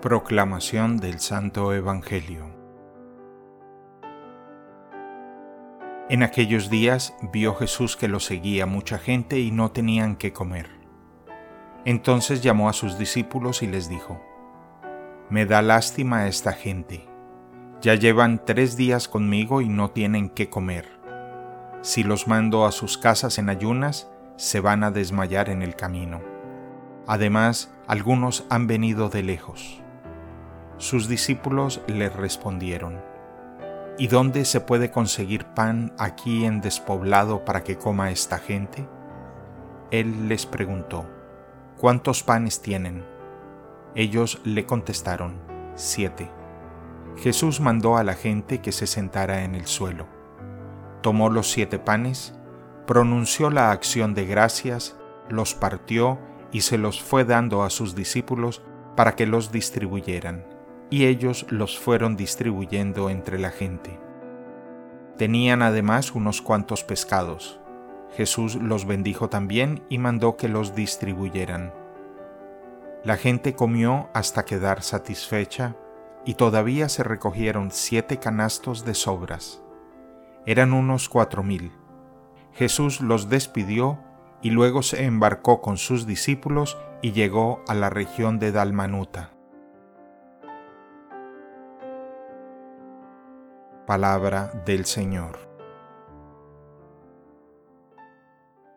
Proclamación del Santo Evangelio En aquellos días vio Jesús que lo seguía mucha gente y no tenían qué comer. Entonces llamó a sus discípulos y les dijo, Me da lástima esta gente. Ya llevan tres días conmigo y no tienen qué comer. Si los mando a sus casas en ayunas, se van a desmayar en el camino. Además, algunos han venido de lejos. Sus discípulos le respondieron, ¿Y dónde se puede conseguir pan aquí en despoblado para que coma esta gente? Él les preguntó, ¿cuántos panes tienen? Ellos le contestaron, siete. Jesús mandó a la gente que se sentara en el suelo. Tomó los siete panes, pronunció la acción de gracias, los partió y se los fue dando a sus discípulos para que los distribuyeran y ellos los fueron distribuyendo entre la gente. Tenían además unos cuantos pescados. Jesús los bendijo también y mandó que los distribuyeran. La gente comió hasta quedar satisfecha y todavía se recogieron siete canastos de sobras. Eran unos cuatro mil. Jesús los despidió y luego se embarcó con sus discípulos y llegó a la región de Dalmanuta. Palabra del Señor.